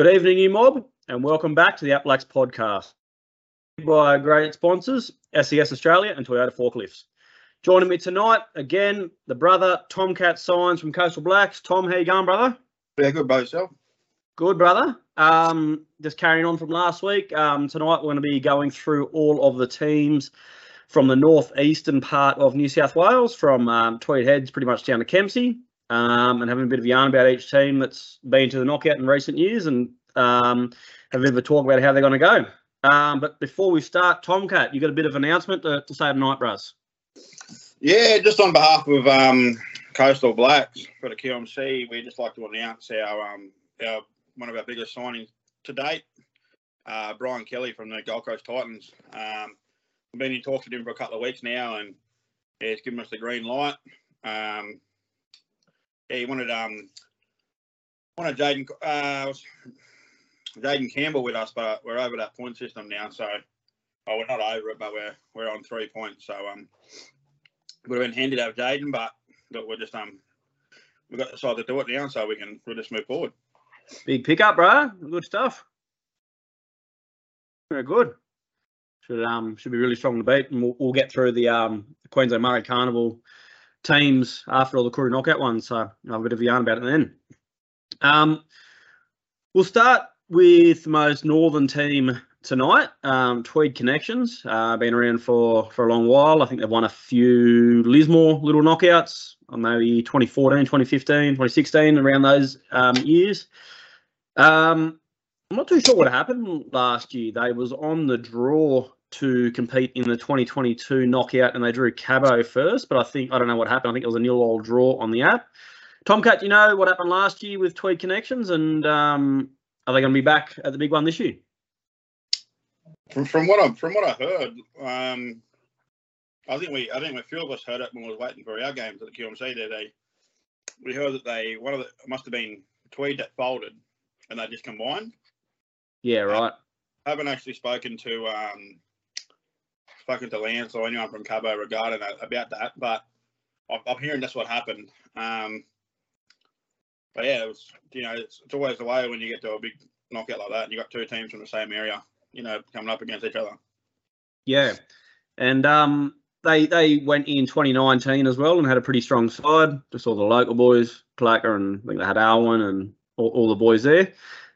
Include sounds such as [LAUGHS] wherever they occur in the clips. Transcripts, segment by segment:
Good evening, you mob, and welcome back to the Outblacks podcast by our great sponsors SES Australia and Toyota Forklifts. Joining me tonight again, the brother Tomcat Signs from Coastal Blacks. Tom, how you going, brother? Yeah, good by yourself. Good, brother. Um, just carrying on from last week. Um, tonight we're going to be going through all of the teams from the northeastern part of New South Wales, from um, Tweed Heads pretty much down to Kempsey, um, and having a bit of yarn about each team that's been to the knockout in recent years, and um, have a bit of a talk about how they're going to go. Um, but before we start, Tomcat, you got a bit of announcement to, to say tonight, Bros. Yeah, just on behalf of um, Coastal Blacks for the QMC, we'd just like to announce our, um, our one of our biggest signings to date, uh, Brian Kelly from the Gold Coast Titans. Um, I've been in talks with him for a couple of weeks now, and yeah, he's given us the green light. Um, yeah, he wanted um, wanted Jayden uh, Jayden Campbell with us, but we're over that point system now, so oh, we're not over it, but we're we're on three points. So um, would have been handy to have Jayden, but look, we're just um, we've got decided to do it now, so we can we'll just move forward. Big pickup, bro. Good stuff. Very good. Should um should be really strong to beat, and we'll, we'll get through the um Queensland Murri Carnival teams after all the Koori knockout ones. So I'll have a bit of a yarn about it then. Um, we'll start with the most northern team tonight, um, Tweed Connections. Uh, been around for for a long while. I think they've won a few Lismore little knockouts, maybe 2014, 2015, 2016, around those um, years. Um, I'm not too sure what happened last year. They was on the draw to compete in the 2022 knockout, and they drew Cabo first. But I think I don't know what happened. I think it was a nil all draw on the app. Tomcat, do you know what happened last year with Tweed Connections, and um, are they going to be back at the big one this year? From, from what I from what I heard, um, I think we I think a few of us heard it when we was waiting for our games at the QMC. There, they we heard that they one of the must have been Tweed that folded, and they just combined. Yeah, right. I haven't actually spoken to um, spoken to Lance or anyone from Cabo regarding that, about that, but I'm, hearing that's what happened. Um, but yeah, it was you know it's, it's always the way when you get to a big knockout like that, and you got two teams from the same area, you know, coming up against each other. Yeah, and um, they they went in 2019 as well and had a pretty strong side. Just all the local boys, Clacker, and I think they had Alwyn and all, all the boys there.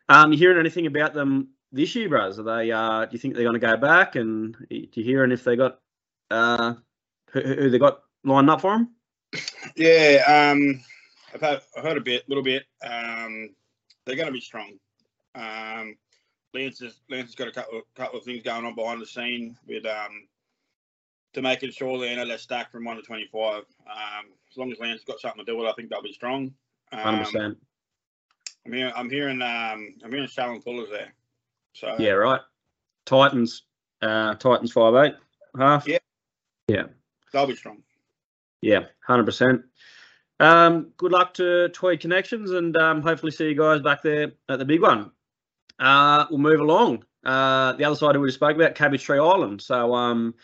Um, you hearing anything about them this year, bros? Are they? Uh, do you think they're going to go back? And do you hearing if they got uh, who, who they got lined up for them? [LAUGHS] Yeah, um, I've heard, I've heard a bit, a little bit. Um, they're going to be strong. Um, Lance has Lance has got a couple of, couple of things going on behind the scene with um, to making sure they know they're stacked from one to twenty five. Um, as long as Lance has got something to do with, I think they'll be strong. Hundred Um, percent. I'm hearing, I'm hearing, um, I'm hearing Shallon Pullers there. So Yeah, right. Titans, uh, Titans five eight half. Yeah. Yeah. they'll be strong. Yeah, hundred percent. Um, good luck to Tweed Connections, and um, hopefully see you guys back there at the big one. Uh, we'll move along. Uh, the other side we just spoke about, Cabbage Tree Island. So, um,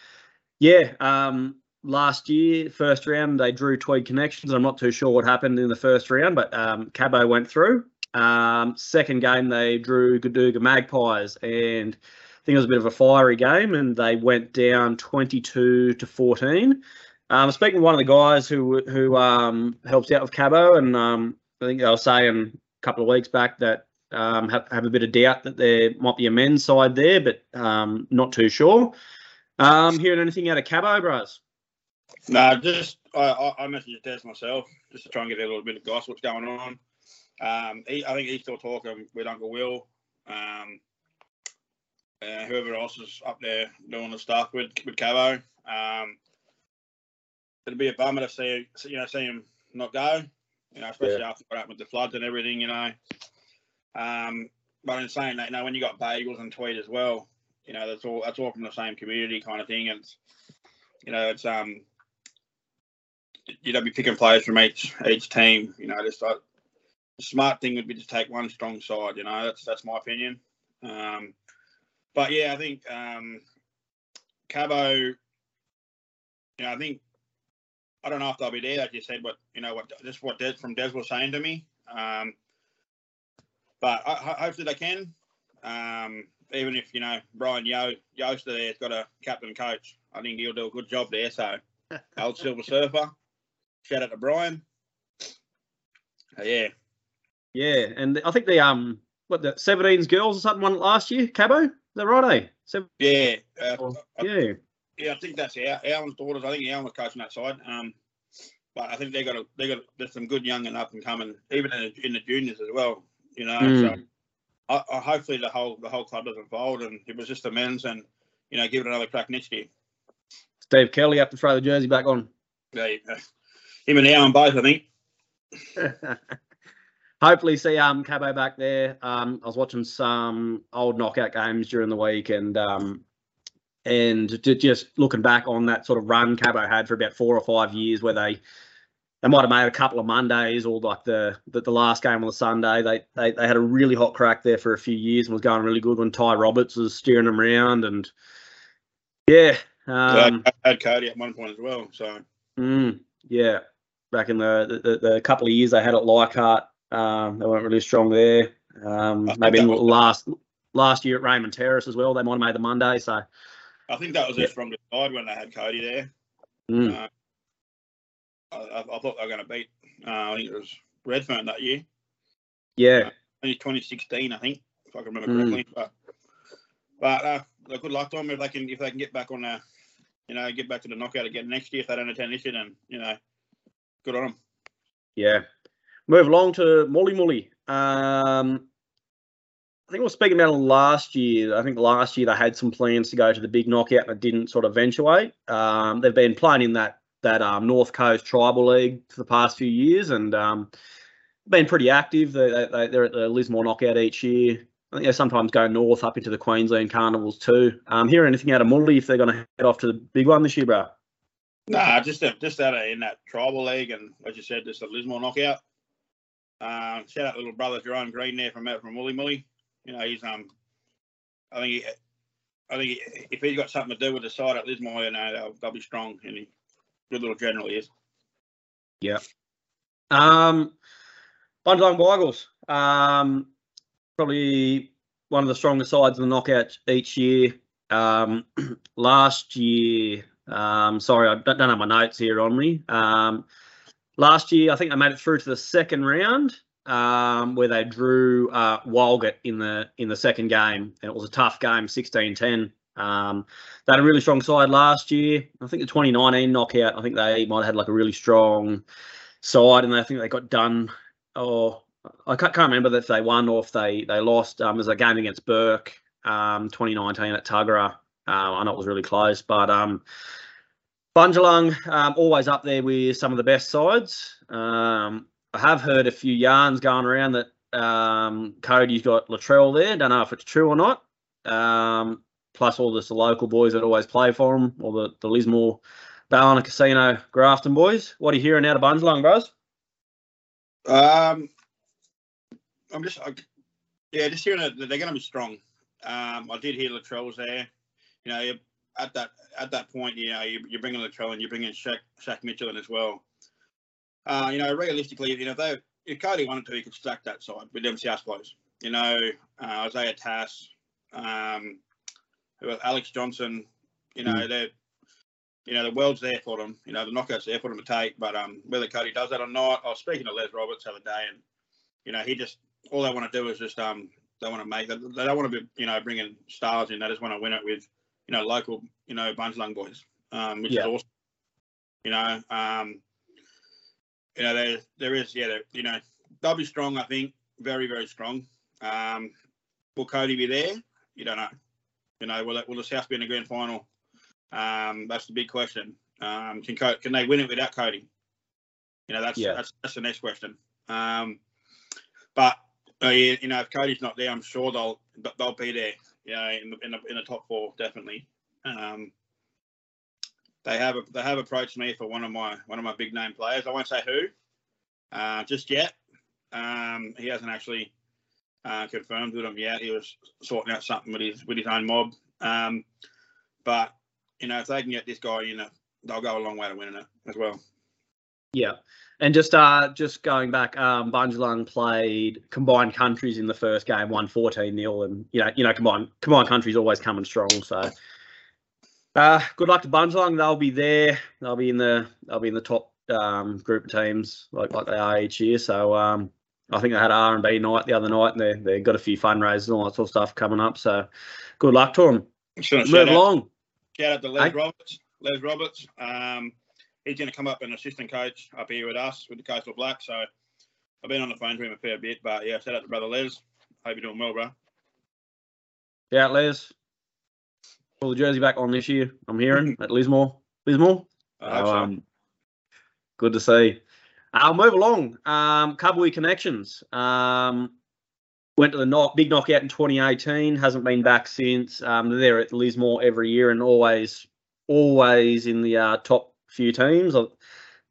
yeah, um, last year, first round, they drew Tweed Connections. I'm not too sure what happened in the first round, but um, Cabo went through. Um, second game, they drew Goodooga Magpies, and I think it was a bit of a fiery game, and they went down 22 to 14. Um, speaking to one of the guys who who um, helps out with Cabo, and um, I think they were saying a couple of weeks back that um, have, have a bit of doubt that there might be a men's side there, but um, not too sure. Um, hearing anything out of Cabo, bros? No, just I, I, I messaged Des myself just to try and get a little bit of gossip what's going on. Um, he, I think he's still talking with Uncle Will. Um, uh, whoever else is up there doing the stuff with with Cabo. Um, it'd be a bummer to see you know see him not go. You know, especially after what happened with the floods and everything. You know. Um, but in saying that, you know, when you got bagels and tweed as well, you know, that's all that's all from the same community kind of thing. And it's, you know, it's um, you know, be picking players from each each team. You know, just uh, the smart thing would be to take one strong side. You know, that's that's my opinion. Um, but yeah, I think um, Cabo. You know, I think I don't know if they'll be there. Like you said, but you know what, just what Des, from Des was saying to me. Um, but I, hopefully they can. Um, even if you know Brian Yo Yoster there's got a captain coach, I think he'll do a good job there. So, [LAUGHS] old Silver Surfer, shout out to Brian. Uh, yeah, yeah, and I think the um what the 17s girls or something won last year. Cabo, is that right? Eh? Yeah, uh, yeah, yeah. I think that's our Alan's daughters. I think Alan was coaching that side. Um, but I think they got a, they got there's some good young and up and coming, even in the, in the juniors as well. You know, mm. so I, I, hopefully the whole the whole club doesn't fold, and it was just the men's, and you know, give it another crack next year. Steve Kelly have to throw the jersey back on. Yeah, him and Alan both, I think. [LAUGHS] hopefully see um Cabo back there. Um, I was watching some old knockout games during the week, and um, and just looking back on that sort of run Cabo had for about four or five years, where they they might have made a couple of Mondays or like the the, the last game on the Sunday. They, they they had a really hot crack there for a few years and was going really good when Ty Roberts was steering them around, and yeah. Um, I had Cody at one point as well. So mm, yeah, back in the, the, the couple of years they had at Leichhardt, um, they weren't really strong there. Um, maybe last last year at Raymond Terrace as well, they might have made the Monday. So I think that was yeah. from the side when they had Cody there. Mm. Uh, I, I, thought they were going to beat. Uh, I think it was Redfern that year. Yeah, uh, 2016, I think, if I can remember mm. correctly. But but uh, good luck to them if they can if they can get back on the, you know, get back to the knockout again next year if they don't attend this year. Then you know, good on them. Yeah. Move along to Muli Muli. Um, I think we were speaking about last year. I think last year they had some plans to go to the big knockout and it didn't sort of eventuate. Um, they've been playing in that that um, North Coast Tribal League for the past few years and um, been pretty active. They, they, they're at the Lismore knockout each year. I think they sometimes go north up into the Queensland carnivals too. Um, hear anything out of Mully if they're going to head off to the big one this year, bro? Nah, just just out of in that tribal league, and as you said, just a Lismore knockout. Uh, shout out little brother Jerome Green there from from Woolly Mully. You know, he's um, I think he, I think he, if he's got something to do with the side at Lismore, you know, they'll, they'll be strong, and he good little general he is. Yeah. Um, Bundjalung Weigels, um, probably one of the strongest sides in the knockout each year. Um, [CLEARS THROAT] last year, um, sorry, I don't, don't have my notes here on me. Um, last year, I think they made it through to the second round um, where they drew uh, Walgett in the in the second game, and it was a tough game, 16-10. Um, they had a really strong side last year. I think the 2019 knockout, I think they might have had like a really strong side, and I think they got done. Or I can't, remember if they won or if they they lost. Um, there's a game against Bourke, um, 2019 at Tuggerah. Uh, I know it was really close, but um, Bundjalung um, always up there with some of the best sides. Um, I have heard a few yarns going around that um, Cody's got Latrell there. Don't know if it's true or not. Um, plus all the local boys that always play for him, or the, the Lismore Ballina Casino Grafton boys. What are you hearing out of Bundjalung, bros? Um, I'm just, I, yeah, just hearing that they're going to be strong. Um, I did hear Latrell's there. You know, at that at that point, you know, you, you're bringing Latrell and you're bringing Shaq, Shaq Mitchell in as well. Uh, you know, realistically, you know, if they if Cody wanted to, he could stack that side with South players. You know, uh, Isaiah Tass, um, Alex Johnston. You know, mm. they're you know the world's there for them. You know, the knockouts there for them to take. But um, whether Cody does that or not, I was speaking to Les Roberts the other day, and you know, he just all they want to do is just um, they want to make. They, they don't want to be you know bringing stars in. They just want to win it with you know local you know Bundjalung boys, um, which yeah. is awesome. You know, um, you know, there there is, yeah, you know, they'll be strong. I think very very strong. Um, will Cody be there? You don't know. You know, will it, will the South be in the grand final? Um, that's the big question. Um, can can they win it without Cody? You know, that's yeah. that's that's the next question. Um, but uh, you know, if Cody's not there, I'm sure they'll they'll be there. Know, in the in the, in the top four definitely. Um, they have they have approached me for one of my one of my big name players. I won't say who, uh, just yet. Um, he hasn't actually uh, confirmed with them yet. He was sorting out something with his with his own mob. Um, but you know, if they can get this guy, you know, they'll go a long way to winning it as well. Yeah. And just uh just going back, um Bundjalung played combined countries in the first game, won 14 0 and you know, you know, combined combined countries always coming strong. So uh good luck to Bundjalung. They'll be there. They'll be in the they'll be in the top um group of teams like like they are each year. So um I think they had R and B night the other night and they they got a few fundraisers and all that sort of stuff coming up. So good luck to them. Shout Move out, along. shout out to Les Hey. Roberts. Les Roberts. Um, he's going to come up an assistant coach up here with us with the Coastal Black. So I've been on the phone to him a fair bit, but yeah, shout out to brother Les. Hope you're doing well, bro. Yeah, Les. Pull the jersey back on this year. I'm hearing [LAUGHS] at Lismore. Lismore. I hope So, so. um, good to see. I'll move along. Um, Kabui Connections. Um, went to the knock, big knockout in 2018. Hasn't been back since. Um, they're at Lismore every year and always, always in the uh, top few teams.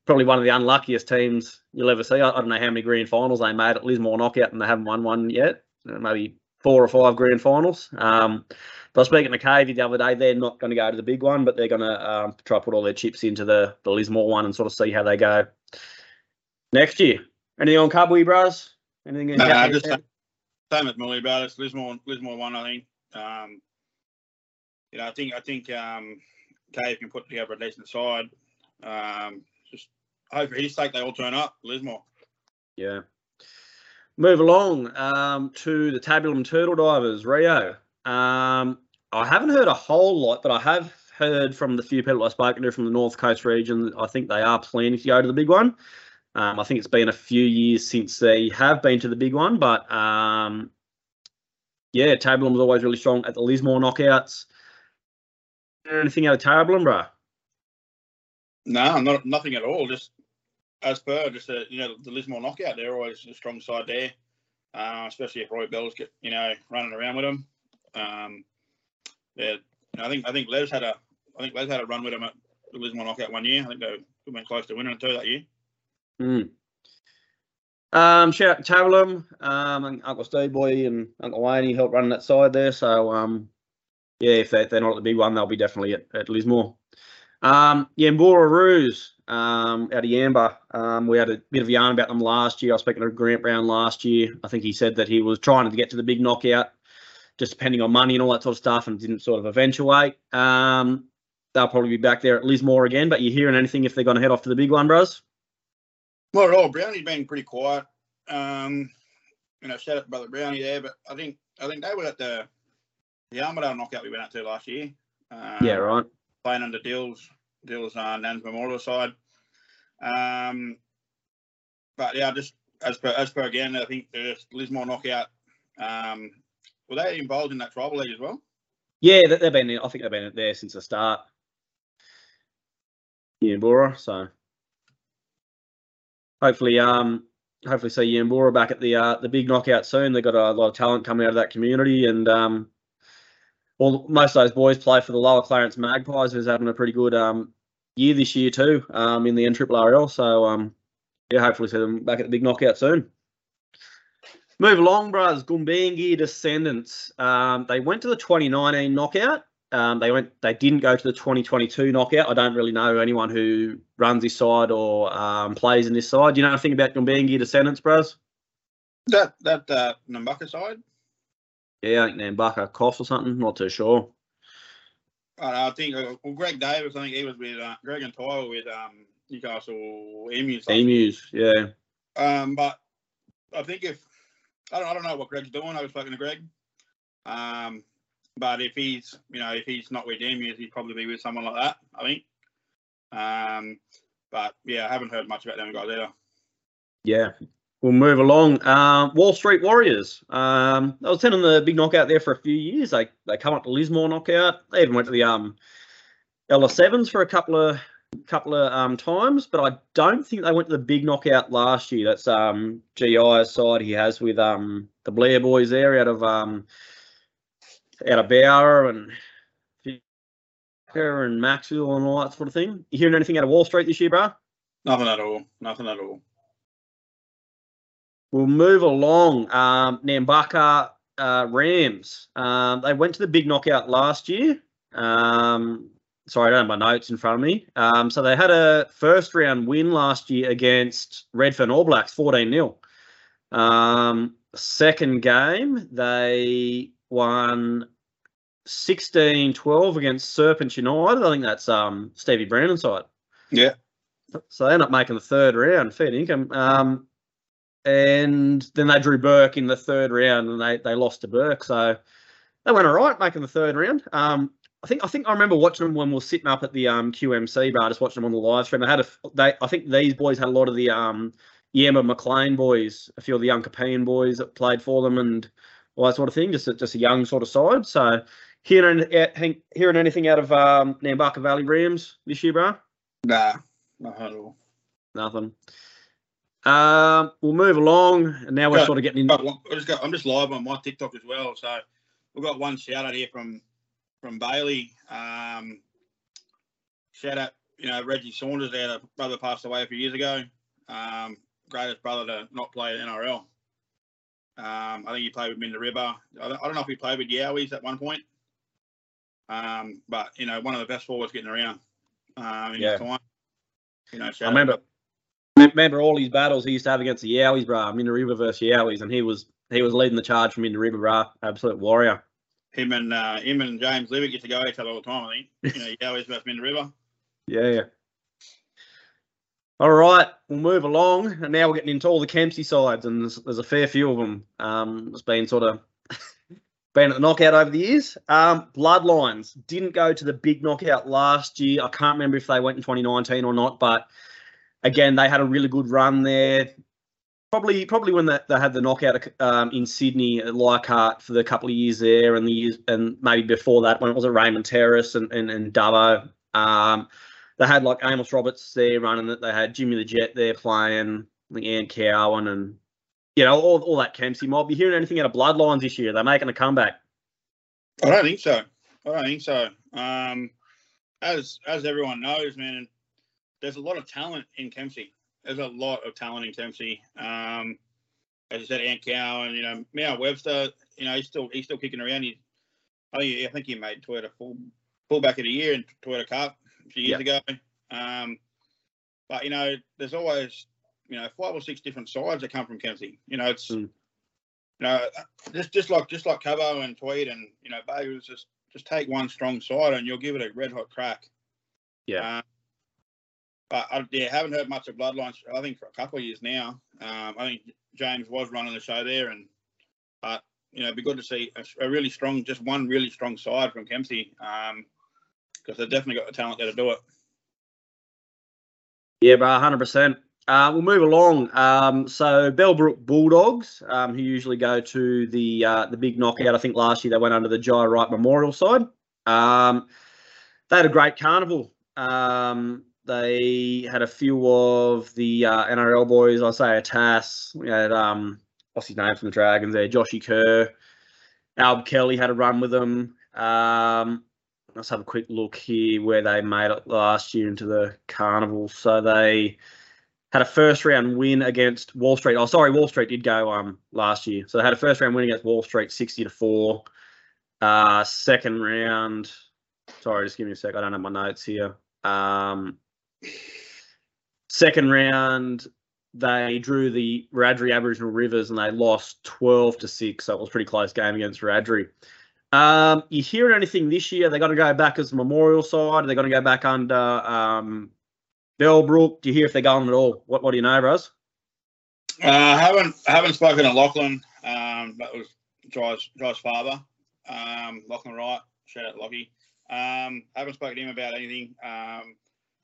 Probably one of the unluckiest teams you'll ever see. I, I don't know how many grand finals they made at Lismore knockout, and they haven't won one yet. Uh, Maybe four or five grand finals. Um, but I was speaking to Cavey the other day. They're not going to go to the big one, but they're going to um, try to put all their chips into the, the Lismore one and sort of see how they go next year. Anything on Kabui, bros? Anything? in Nah, just same as Molly about it. Lismore, Lismore one, I think. Um, you know, I think I think um, Cave can put together a decent side. Um, just hope for his sake they all turn up. Lismore. Yeah. Move along um, to the Tabulam Turtle Divers, Rio. Um, I haven't heard a whole lot, but I have heard from the few people I've spoken to from the North Coast region. I think they are planning to go to the big one. Um, I think it's been a few years since they have been to the big one, but um, yeah, Tabulam's always really strong at the Lismore knockouts. Anything out of Tabulam, bro? No, not nothing at all. Just as per, just a, you know the Lismore knockout. They're always a strong side there, uh, especially if Roy Bell's get you know running around with them. Um, I think I think Les had a I think Les had a run with them at the Lismore knockout one year. I think they went close to winning too that year. Mm. Um, shout out to Tabulam, um, and Uncle Steve Boy and Uncle Wayne helped run that side there. So, um, yeah, if they, they're not at the big one, they'll be definitely at, at Lismore. Um, Yambora Roos, um, out of Yamba. Um, we had a bit of yarn about them last year. I was speaking to Grant Brown last year. I think he said that he was trying to get to the big knockout, just depending on money and all that sort of stuff, and didn't sort of eventuate. Um, they'll probably be back there at Lismore again. But you hearing anything if they're going to head off to the big one, bros? Not at all. Brownie's been pretty quiet. Um, you know, shout out to brother Brownie there, but I think I think they were at the the Armidale knockout we went out to last year. Um, Yeah, right. Playing under Dills, Dills uh, Nans Memorial side. Um, but yeah, just as per as per again, I think the Lismore knockout. Um, were they involved in that tribal league as well? Yeah, they- they've been. I think they've been there since the start. Yambora, so hopefully, um, hopefully see Yambora back at the uh, the big knockout soon. They've got a lot of talent coming out of that community, and um, all most of those boys play for the Lower Clarence Magpies, who's having a pretty good um year this year too, um, in the NRRL. So um, yeah, hopefully see them back at the big knockout soon. Move along, bros. Gumbaynggirr Descendants. Um, they went to the 2019 knockout. Um, they went. They didn't go to the 2022 knockout. I don't really know anyone who runs this side or um, plays in this side. Do you know anything about Gumbaynggirr Descendants, bros? That that uh, Nambucca side. Yeah, I think Nambucca Cough or something. Not too sure. I, I think uh, well, Greg Davis. I think he was with uh, Greg and Ty were with um, Newcastle Emus. Emus. Yeah. Um, but I think if I don't, I don't know what Greg's doing. I was talking to Greg. Um, but if he's, you know, if he's not with Emus, he'd probably be with someone like that. I think. Um, but yeah, I haven't heard much about them guys either. Yeah. We'll move along. Um, Wall Street Warriors. Um, I was attending the big knockout there for a few years. They they come up to Lismore knockout. They even went to the um LS sevens for a couple of couple of um times, but I don't think they went to the big knockout last year. That's um side he has with um the Blair boys there out of um out of Bauer and and Maxwell and all that sort of thing. You hearing anything out of Wall Street this year, bro? Nothing at all. Nothing at all. We'll move along. Um, Nambucca uh, Rams. Um, they went to the big knockout last year. Um, sorry, I don't have my notes in front of me. Um, so they had a first round win last year against Redfern All Blacks, 14 0. Um, second game, they won 16 12 against Serpent United. I think that's um, Stevie Brandon's side. Yeah. So they end up making the third round, fair income. Um, and then they drew Bourke in the third round and they, they lost to Bourke. So they went all right making the third round. Um, I think I think I remember watching them when we were sitting up at the um, QMC bar, just watching them on the live stream. They had a they I think these boys had a lot of the um, Yemma McLean boys, a few of the young Capian boys that played for them, and all that sort of thing. Just a, just a young sort of side. So hearing hearing anything out of um, Nambucca Valley Rams this year, bro? Nah, not at all. Nothing. Um, we'll move along, and now we're sort of getting into. I just got, I'm just live on my TikTok as well, so we've got one shout out here from from Bailey. Um, shout out, you know, Reggie Saunders. Their brother passed away a few years ago. Um, greatest brother to not play at NRL. Um, I think he played with Minda River. I don't, I don't know if he played with Yowies at one point. Um, but you know, one of the best forwards getting around um, in yeah. his time. You know, I remember. Out. Remember all his battles he used to have against the Yowies. Minda River versus Yowies, and he was he was leading the charge from River, bro. Absolute warrior him and uh, him and James Levitt get to go each other all the time. I think you know, [LAUGHS] Yowies versus Minda River. Yeah, yeah. All right, we'll move along, and now we're getting into all the Kempsey sides, and there's, there's a fair few of them. Um, it's been sort of [LAUGHS] been at the knockout over the years. Um, Bloodlines didn't go to the big knockout last year. I can't remember if they went in 2019 or not, but again, they had a really good run there probably probably when they, they had the knockout um, in Sydney at Leichhardt for the couple of years there, and the years and maybe before that when it was at Raymond Terrace and and, and Dubbo. Um, they had like Amos Roberts there running it. They had Jimmy the Jet there playing, the Ant Cowan, and you know all, all that Kempsey mob. You hearing anything out of Bloodlines this year? They're making a comeback. I don't think so. I don't think so. Um, as as everyone knows, man, there's a lot of talent in Kempsey there's a lot of talent in Kempsey. Um, as you said, Ant Cow and you know Mal Webster. You know he's still he's still kicking around. He, I, I think he made Toyota full fullback of the year in Toyota Cup a few years yep. ago. Um, but you know, there's always you know five or six different sides that come from Kempsey. You know, it's mm. you know just just like just like Cabo and Tweed and you know Bay just just take one strong side and you'll give it a red hot crack. Yeah. Uh, but I, yeah, haven't heard much of Bloodlines. I think for a couple of years now. Um, I think James was running the show there, and but you know, it'd be good to see a, a really strong, just one really strong side from Kempsey, because um, they've definitely got the talent there to do it. Yeah, bro, hundred percent. Uh, we'll move along. Um, so Bellbrook Bulldogs, um, who usually go to the uh, the big knockout. I think last year they went under the Jai Wright Memorial side. Um, they had a great carnival. Um, they had a few of the uh, NRL boys. Isaiah Tass. We had um, what's his name from the Dragons there? Joshy Kerr. Alb Kelly had a run with them. Um, let's have a quick look here where they made it last year into the carnival. So they had a first round win against Wall Street. Oh, sorry, Wall Street did go um last year. So they had a first round win against Wall Street, sixty to four. Uh, second round. Sorry, just give me a sec. I don't have my notes here. Um, Second round, they drew the Wiradjuri Aboriginal Rivers and they lost 12 to 6. So it was a pretty close game against Wiradjuri. Um, you hearing anything this year? They're going to go back as the Memorial side. They're going to go back under um, Bellbrook. Do you hear if they're going at all? What What do you know, Bros? Uh, I haven't haven't spoken to Lachlan. Um, that was Jai's, Jai's father, um, Lachlan Wright. Shout out Lockie. Um, haven't spoken to him about anything. Um,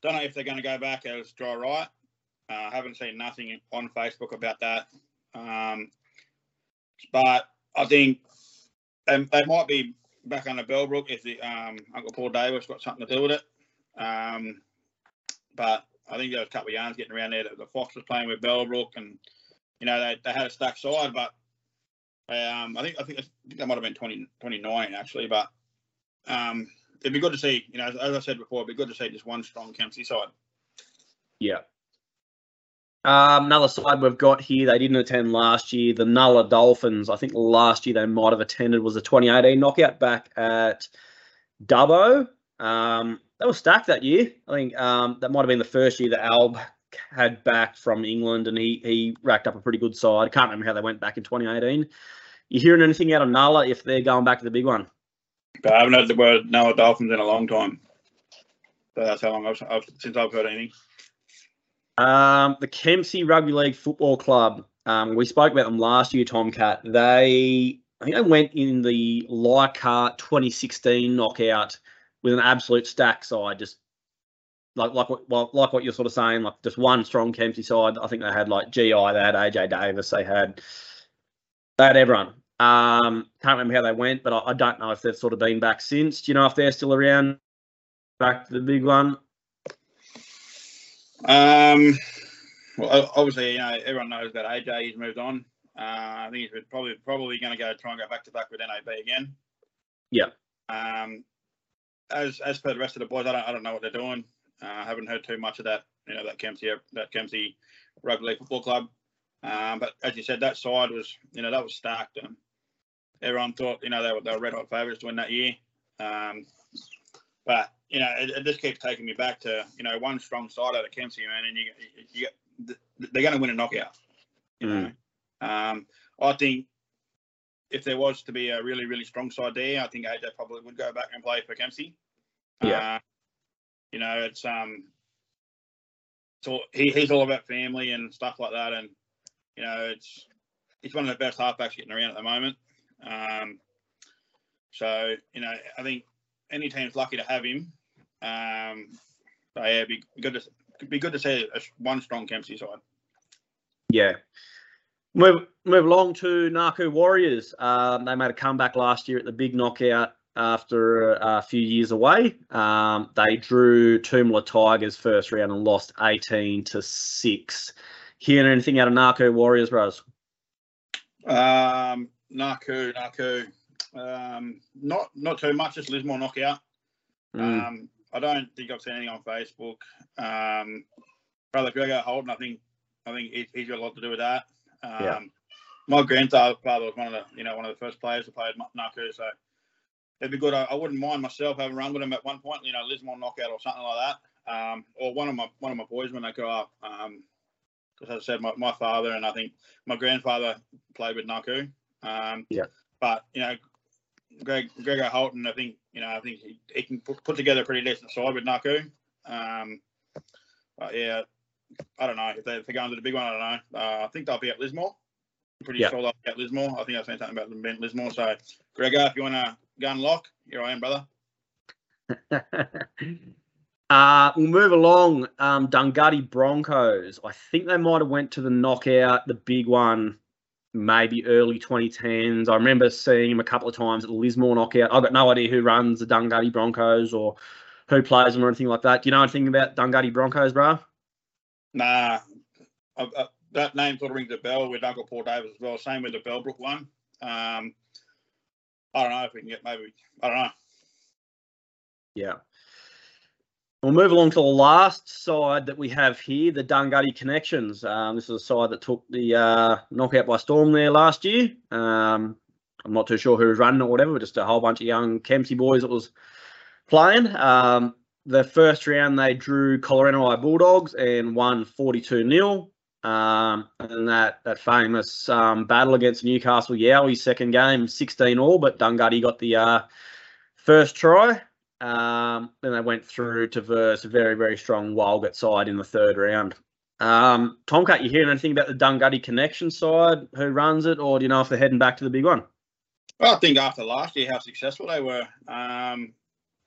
don't know if they're going to go back as Jai Wright. I uh, haven't seen nothing on Facebook about that. Um, but I think they, they might be back under Bellbrook if the um, Uncle Paul Davis got something to do with it. Um, but I think there was a couple of yarns getting around there that the Fox was playing with Bellbrook, and you know they, they had a stacked side, but um, I think I think, I think that might have been 20, 2009 actually, but um, it'd be good to see, you know, as, as I said before, it'd be good to see just one strong Kempsey side. Yeah. Um, another side we've got here, they didn't attend last year, the Nulla Dolphins. I think last year they might have attended was the 2018 knockout back at Dubbo. Um, they were stacked that year. I think um, that might have been the first year that Alb had back from England, and he he racked up a pretty good side. Can't remember how they went back in 2018. You hearing anything out of Nulla if they're going back to the big one? But I haven't heard the word Nulla Dolphins in a long time. So that's how long I've, I've since I've heard anything. Um, the Kempsey Rugby League Football Club. Um, we spoke about them last year, Tomcat. They, I think they went in the Leichhardt 2016 knockout with an absolute stack side, just like like what well, like what you're sort of saying, like just one strong Kempsey side. I think they had like GI, they had AJ Davis, they had they had everyone. Um, can't remember how they went, but I, I don't know if they've sort of been back since. Do you know if they're still around? Back to the big one. Um, well, obviously, you know, everyone knows that AJ he's moved on. Uh, I think he's probably probably going to go try and go back to back with NAB again. Yeah. Um, as as per the rest of the boys, I don't I don't know what they're doing. Uh, I haven't heard too much of that. You know that Kempsey that Kempsey Rugby League Football Club. Um, but as you said, that side was you know that was stacked. Um, everyone thought you know they were they were red hot favourites to win that year. Um, but you know, it, it, just keeps taking me back to you know one strong side out of Kempsey, man, and you you get they're going to win a knockout. You mm. know, um, I think if there was to be a really really strong side there, I think AJ probably would go back and play for Kempsey. Yeah, uh, you know, it's um, so he, he's all about family and stuff like that, and you know, it's he's one of the best halfbacks getting around at the moment. Um, so you know, I think any team's lucky to have him. Um, so yeah, it'd be good to be good to see a, one strong Kempsey side. Yeah. Move move along to Naku Warriors. Um, they made a comeback last year at the big knockout after a few years away. Um, they drew Toomelah Tigers first round and lost 18 to 6. Hearing anything out of Naku Warriors, Rose? Um, Naku, Naku. Um, not not too much. Just Lismore knockout. Mm. Um, I don't think I've seen anything on Facebook. Um, brother Gregor Holden, I think I think he, he's got a lot to do with that. Um, yeah. My grandfather was one of the you know one of the first players who played Naku, so it'd be good. I, I, wouldn't mind myself having run with him at one point. You know, Lismore knockout or something like that. Um, or one of my one of my boys when they grow up. because um, as I said, my, my father and I think my grandfather played with Naku. Um, yeah. But you know, Greg Gregor Holton, I think you know, I think he, he can put, put, together a pretty decent side with Naku. Um, but yeah, I don't know if, they, if they're going to the big one. I don't know. Uh, I think they'll be at Lismore. I'm pretty sure they'll be at Lismore. I think I've seen something about them being Lismore. So, Gregor, if you want to go and lock, here I am, brother. [LAUGHS] uh, we'll move along. Um, Broncos. I think they might have went to the knockout, the big one maybe early 2010s. I remember seeing him a couple of times at the Lismore knockout. I've got no idea who runs the Dunghutti Broncos or who plays them or anything like that. Do you know anything about Dunghutti Broncos, bro? Nah. I, I, that name sort of rings a bell with Uncle Paul Davis as well. Same with the Bellbrook one. Um, I don't know if we can get maybe, I don't know. Yeah. We'll move along to the last side that we have here, the Dunghutti Connections. Um, this is a side that took the uh, knockout by storm there last year. Um, I'm not too sure who was running or whatever, just a whole bunch of young Kempsey boys that was playing. Um, the first round they drew Colorado Bulldogs and won 42 0. Um, and that that famous um, battle against Newcastle Yowie second game, 16 all, but Dunghutti got the uh, first try. Um, then they went through to verse a very, very strong Walgett side in the third round. Um, Tomcat, you hearing anything about the Dunghutti connection side? Who runs it, or do you know if they're heading back to the big one? Well, I think after last year, how successful they were um,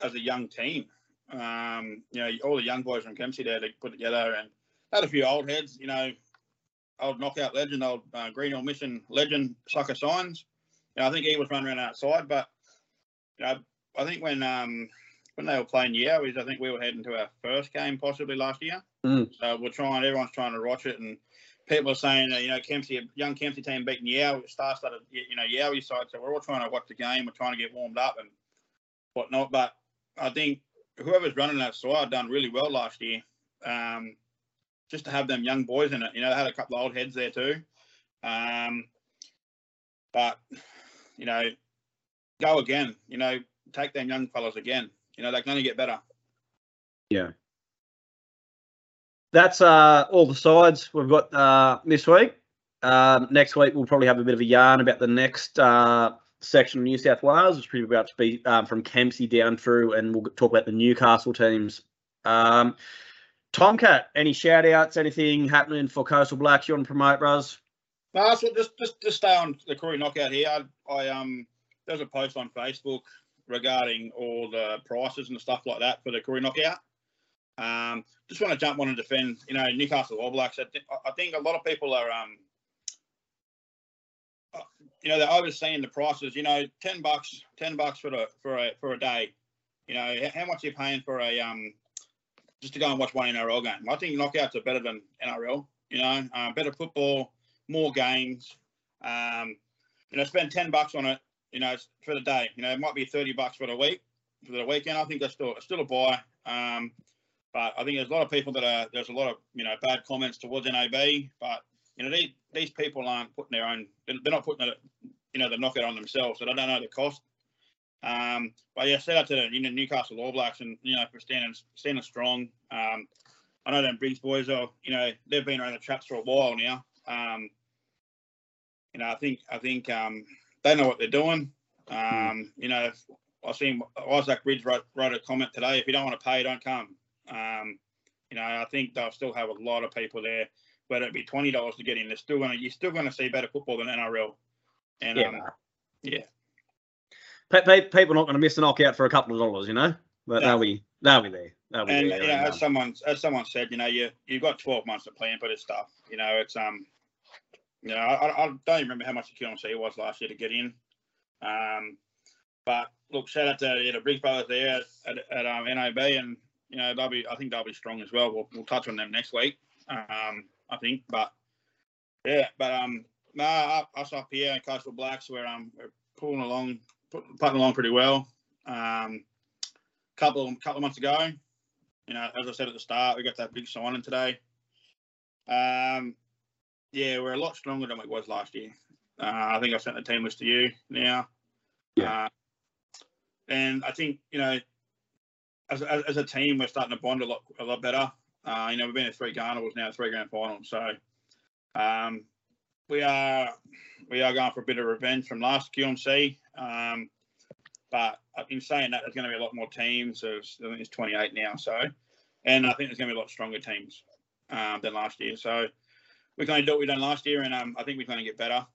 as a young team. Um, you know, all the young boys from Kempsey there to put together and had a few old heads. You know, old knockout legend, old uh, Green Hill Mission legend, Sucker Signs. You know, I think he was running around outside, but you know, I think when um, when they were playing Yowies, I think we were heading to our first game possibly last year. Mm. So we're trying, everyone's trying to watch it, and people are saying, you know, Kempsey, young Kempsey team beating Yowie, star started, you know, Yowie side. So we're all trying to watch the game. We're trying to get warmed up and whatnot. But I think whoever's running that side done really well last year. Um, just to have them young boys in it, you know, they had a couple of old heads there too. Um, but you know, go again. You know, take them young fellas again. You know, they can only get better. Yeah. That's uh, all the sides we've got uh, this week. Um, next week we'll probably have a bit of a yarn about the next uh, section of New South Wales, which pretty about to be um, from Kempsey down through, and we'll talk about the Newcastle teams. Um, Tomcat, any shout outs, anything happening for Coastal Blacks you want to promote, Bros? No, so just just just stay on the Koori knockout here. I, I um there's a post on Facebook regarding all the prices and stuff like that for the Koori knockout. Um, just want to jump on and defend, you know, Newcastle All Blacks. I, th- I think a lot of people are, um, uh, you know, they're overseeing the prices. You know, ten bucks, ten bucks for the for a for a day. You know, how much are you paying for a um just to go and watch one NRL game? I think knockouts are better than NRL. You know, uh, better football more games. Um, you know, spend ten bucks on it. You know, for the day. You know, it might be thirty bucks for the week for the weekend. I think that's still still a buy. Um, but I think there's a lot of people that are there's a lot of you know bad comments towards NAB. But you know these these people aren't putting their own. They're not putting it. You know, the knockout on themselves, so they don't know the cost. Um, but yeah, shout out to the you know, Newcastle All Blacks and you know for standing standing strong. Um, I know them Briggs boys are you know they've been around the traps for a while now. Um, you know, I think I think um, they know what they're doing. Um, you know, I've seen Isaac Ridge wrote, wrote a comment today. If you don't want to pay, don't come. Um, you know, I think they'll still have a lot of people there. Whether it be twenty dollars to get in, they're still gonna you're still gonna see better football than NRL. And yeah, um, yeah. People are not going to miss a knockout for a couple of dollars, you know. But they'll be they'll be there. They'll and there, you know, as someone as someone said, you know, you you've got twelve months to plan for this stuff. You know, it's um you know, I, I don't remember how much the QMC was last year to get in. Um, but look, shout out to yeah, the Briggs brothers there at, at, um, NAB, and you know they'll be. I think they'll be strong as well. We'll, we'll touch on them next week. Um, I think, but yeah, but um, nah, us up here Coastal Blacks, we're um we're pulling along, putting along pretty well. Um, couple couple of months ago, you know, as I said at the start, we got that big signing today. Um, yeah, we're a lot stronger than we was last year. Uh, I think I sent the team list to you now. Yeah. Uh, and I think you know, as, as, as, a team, we're starting to bond a lot a lot better. Uh, you know, we've been in three carnivals now, three grand finals. So um, we are we are going for a bit of revenge from last QMC. Um, but in saying that, there's going to be a lot more teams. There's, I think it's 28 now. So, and I think there's going to be a lot stronger teams um, than last year. So we're going to do what we done last year, and um, I think we're going to get better.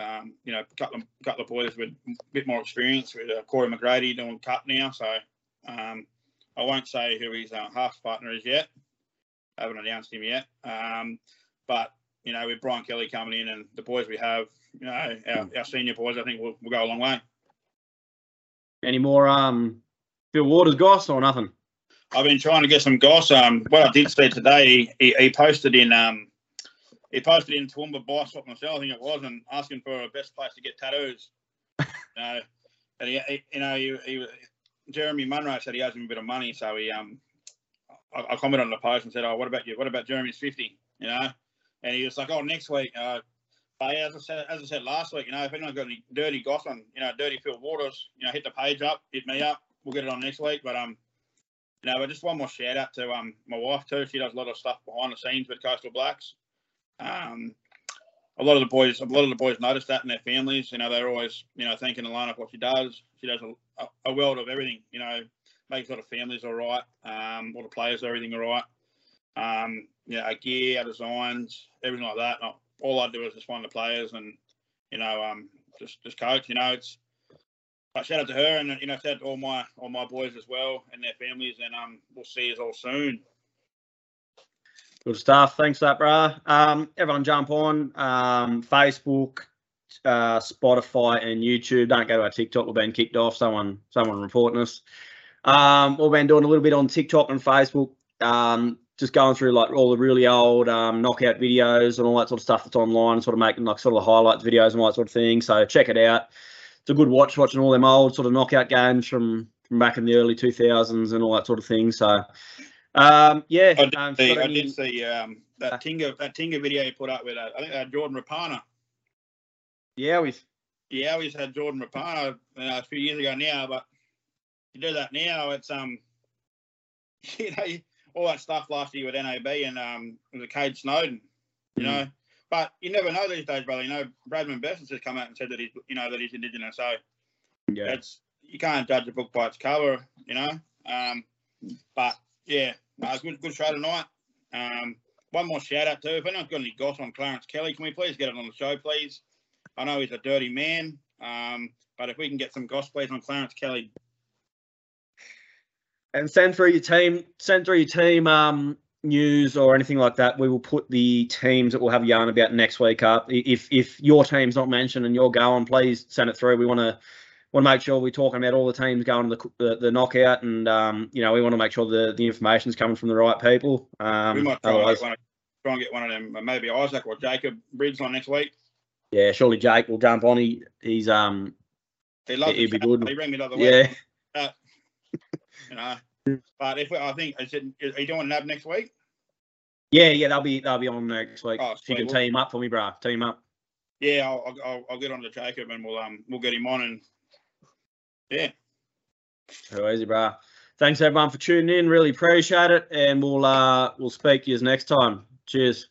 Um, you know, a couple of, couple of boys with a bit more experience with uh, Corey McGrady doing cut now. So um, I won't say who his uh, half partner is yet. I haven't announced him yet. Um, but you know, with Brian Kelly coming in and the boys we have, you know, our, our senior boys, I think we'll, we'll, go a long way. Any more um, Phil Waters goss or nothing? I've been trying to get some goss. Um, what I did see today, he, he posted in um, he posted in Toowoomba Bicycle myself, I think it was, and asking for a best place to get tattoos. [LAUGHS] you know, and he, he you know, he, he, Jeremy Munro said he owes him a bit of money, so he um, I, I commented on the post and said, "Oh, what about you? What about Jeremy's 50? You know?" And he was like, "Oh, next week." Uh, but as I said, as I said last week, you know, if anyone's got any dirty goss on, you know, dirty Phil Waters, you know, hit the page up, hit me up. We'll get it on next week. But um, you know, but just one more shout out to um my wife too. She does a lot of stuff behind the scenes with Coastal Blacks. Um, a lot of the boys, a lot of the boys notice that in their families. You know, they're always, you know, thanking Alana for what she does. She does a, a world of everything. You know, makes a lot of families all right. Um, all the players, everything all right. Um, you know, gear, our designs, everything like that. All I do is just find the players and, you know, um, just just coach. You know, it's. But shout out to her and you know, shout out to all my all my boys as well and their families. And um, we'll see you all soon. Good stuff. Thanks for that, brah. Um, everyone jump on um, Facebook, uh, Spotify, and YouTube. Don't go to our TikTok. We've been kicked off. Someone, someone reporting us. Um, we've been doing a little bit on TikTok and Facebook. Um, just going through like all the really old um, knockout videos and all that sort of stuff that's online, sort of making like sort of the highlights videos and all that sort of thing. So check it out. It's a good watch watching all them old sort of knockout games from from back in the early 2000s and all that sort of thing. So um, yeah, I did um, see, I did see um, that uh, Tinga that Tinga video you put up with uh, I think that Jordan Rapana. Yeah, we yeah we had Jordan Rapana uh, a few years ago now, but you do that now, it's um, [LAUGHS] you know, all that stuff last year with NAB and um, with the Kade Snowden, you Mm. know. But you never know these days, brother. You know, Bradman Best has come out and said that he's, you know, that he's Indigenous. So Yeah. it's you can't judge a book by its cover, you know. Um, but yeah, no, good good show tonight. Um, one more shout out too. If anyone's got any goss on Clarence Kelly, can we please get it on the show, please? I know he's a dirty man, um, but if we can get some goss, please, on Clarence Kelly, and send through your team, send through your team um, news or anything like that. We will put the teams that we'll have a yarn about next week up. If if your team's not mentioned and you're going, please send it through. We want to want to make sure we're talking about all the teams going to the the, the knockout, and um, you know we want to make sure the the information's coming from the right people. Um, we might try and, otherwise, one, try and get one of them, uh, maybe Isaac or Jacob Briggs on next week. yeah, surely Jake will jump on. He he's um He loves He'd be good. He rang me the other week. yeah you know. But if we, I think, is it, are you doing a NAB next week? yeah yeah they'll be they'll be on next week. Oh, you can team up for me, bro. Team up. Yeah, I'll, I'll- I'll, I'll get on to Jacob and we'll um we'll get him on and yeah. Too easy, bro. Thanks everyone for tuning in. Really appreciate it, and we'll uh we'll speak to you next time. Cheers.